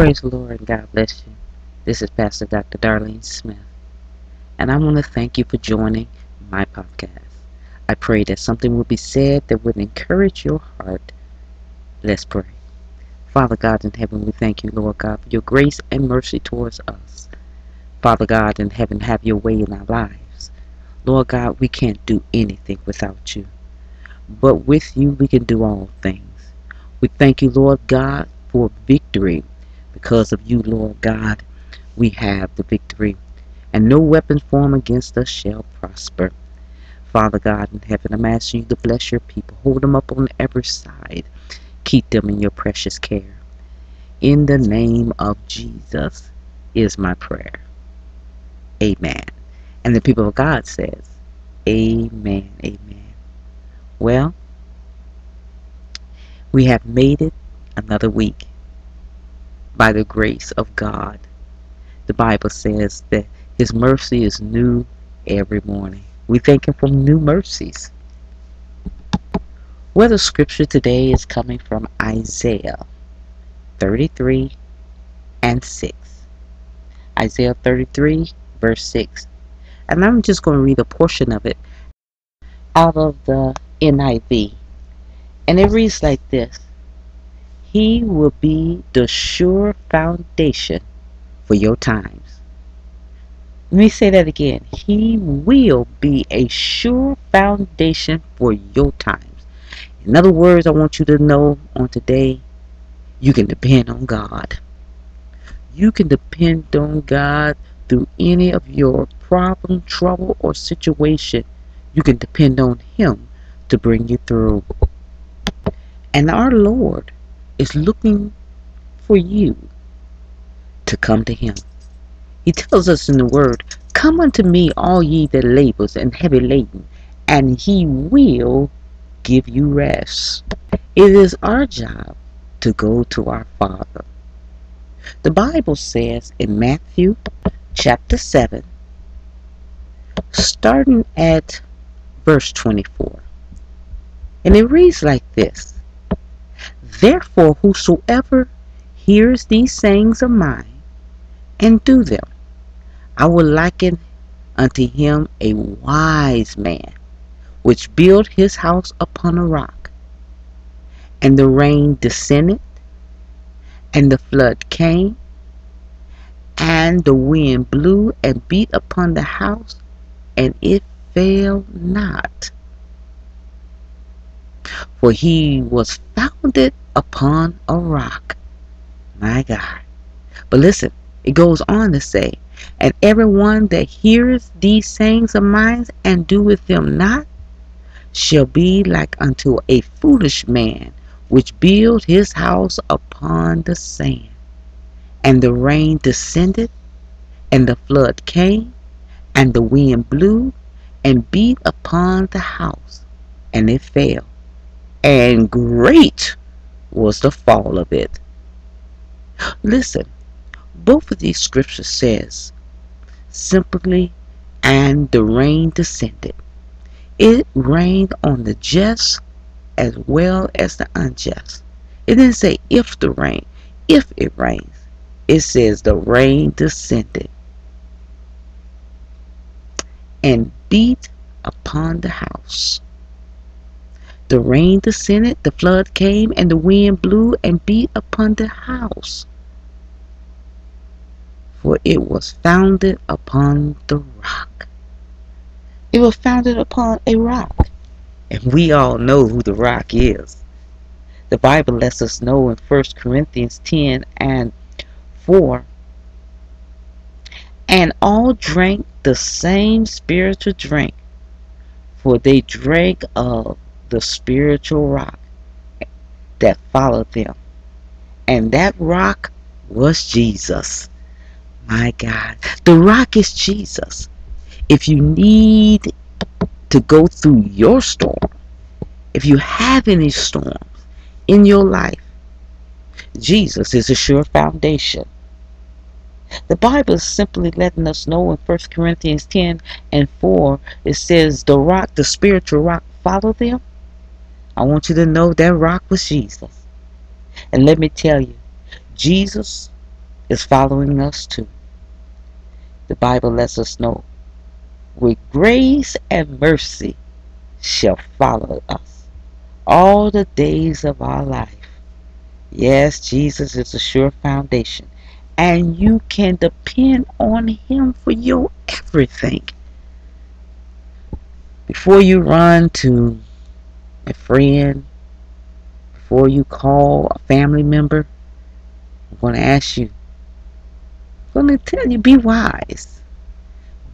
Praise the Lord and God bless you. This is Pastor Dr. Darlene Smith, and I want to thank you for joining my podcast. I pray that something will be said that would encourage your heart. Let's pray. Father God in heaven, we thank you, Lord God, for your grace and mercy towards us. Father God in heaven, have your way in our lives. Lord God, we can't do anything without you. But with you, we can do all things. We thank you, Lord God, for victory. Because of you, Lord God, we have the victory. And no weapon formed against us shall prosper. Father God in heaven, I'm asking you to bless your people. Hold them up on every side. Keep them in your precious care. In the name of Jesus is my prayer. Amen. And the people of God says, Amen. Amen. Well, we have made it another week by the grace of God. The Bible says that His mercy is new every morning. We thank Him for new mercies. Well, the scripture today is coming from Isaiah 33 and 6. Isaiah 33, verse 6. And I'm just going to read a portion of it out of the NIV. And it reads like this He will be the sure foundation for your times. Let me say that again. He will be a sure foundation for your times. In other words, I want you to know on today, you can depend on God. You can depend on God through any of your problem, trouble, or situation. You can depend on Him to bring you through. And our Lord is looking for you to come to Him. He tells us in the Word, Come unto me, all ye that labors and heavy laden, and He will give you rest. It is our job to go to our Father. The Bible says in Matthew chapter 7, starting at verse 24, and it reads like this Therefore, whosoever hears these sayings of mine and do them, I will liken unto him a wise man which built his house upon a rock. And the rain descended, and the flood came, and the wind blew and beat upon the house, and it fell not. For he was founded upon a rock. My God. But listen, it goes on to say, And everyone that heareth these sayings of mine and doeth them not shall be like unto a foolish man which built his house upon the sand. And the rain descended, and the flood came, and the wind blew and beat upon the house, and it fell. And great was the fall of it. Listen, both of these scriptures says simply, and the rain descended. It rained on the just as well as the unjust. It didn't say if the rain, if it rains. It says the rain descended and beat upon the house. The rain descended, the flood came, and the wind blew and beat upon the house. For it was founded upon the rock. It was founded upon a rock. And we all know who the rock is. The Bible lets us know in 1 Corinthians 10 and 4 and all drank the same spiritual drink, for they drank of the spiritual rock that followed them. And that rock was Jesus. My God. The rock is Jesus if you need to go through your storm, if you have any storms in your life, Jesus is a sure foundation. The Bible is simply letting us know in 1 Corinthians 10 and 4, it says, The rock, the spiritual rock, follow them. I want you to know that rock was Jesus. And let me tell you, Jesus is following us too. The Bible lets us know with grace and mercy shall follow us all the days of our life. Yes, Jesus is a sure foundation, and you can depend on Him for your everything. Before you run to a friend, before you call a family member, I'm going to ask you, I'm going to tell you, be wise.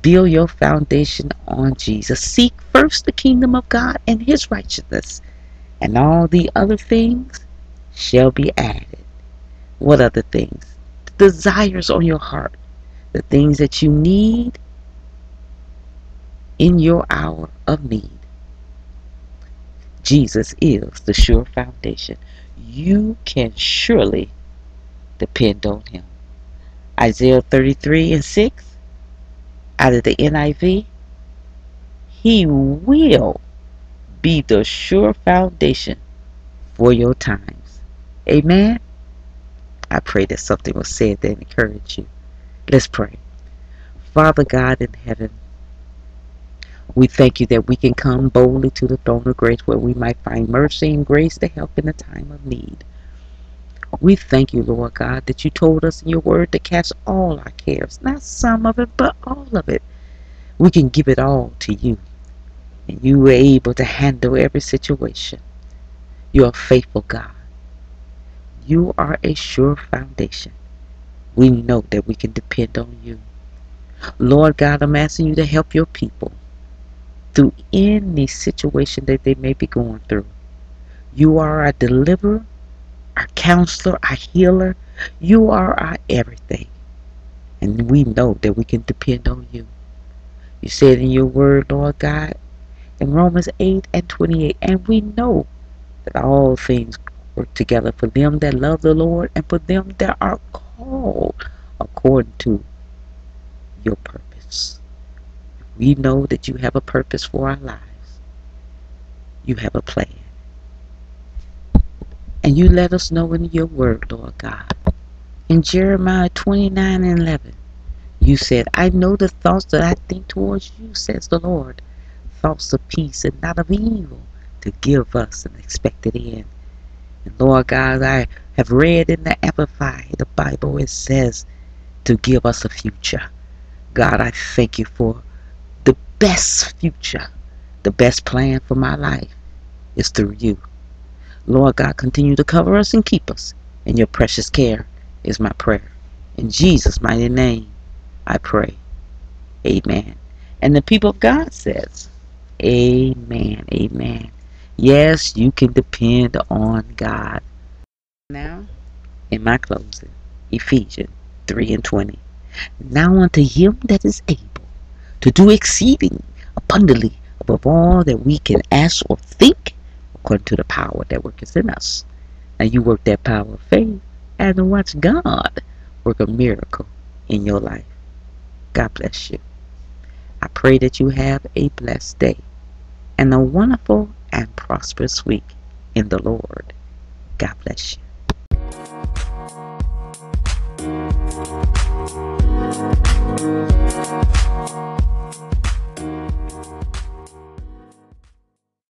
Build your foundation on Jesus. Seek first the kingdom of God and His righteousness, and all the other things shall be added. What other things? The desires on your heart, the things that you need in your hour of need. Jesus is the sure foundation. You can surely depend on him. Isaiah 33 and 6 out of the NIV. He will be the sure foundation for your times. Amen. I pray that something was said that encouraged you. Let's pray. Father God in heaven, we thank you that we can come boldly to the throne of grace where we might find mercy and grace to help in the time of need. We thank you, Lord God, that you told us in your word to cast all our cares, not some of it, but all of it. We can give it all to you, and you are able to handle every situation. You are faithful, God. You are a sure foundation. We know that we can depend on you. Lord God, I'm asking you to help your people through any situation that they may be going through. You are our deliverer, our counselor, our healer. You are our everything. And we know that we can depend on you. You said in your word, Lord God, in Romans 8 and 28, and we know that all things work together for them that love the Lord and for them that are called according to your purpose. We know that you have a purpose for our lives. You have a plan. And you let us know in your word, Lord God. In Jeremiah 29 and 11, you said, I know the thoughts that I think towards you, says the Lord. Thoughts of peace and not of evil to give us an expected end. And Lord God, I have read in the Amplified, the Bible, it says to give us a future. God, I thank you for best future, the best plan for my life is through you. Lord God, continue to cover us and keep us. In your precious care is my prayer. In Jesus' mighty name, I pray. Amen. And the people of God says, Amen. Amen. Yes, you can depend on God. Now, in my closing, Ephesians 3 and 20. Now unto him that is able to do exceeding abundantly above all that we can ask or think according to the power that worketh in us. Now you work that power of faith and watch God work a miracle in your life. God bless you. I pray that you have a blessed day and a wonderful and prosperous week in the Lord. God bless you.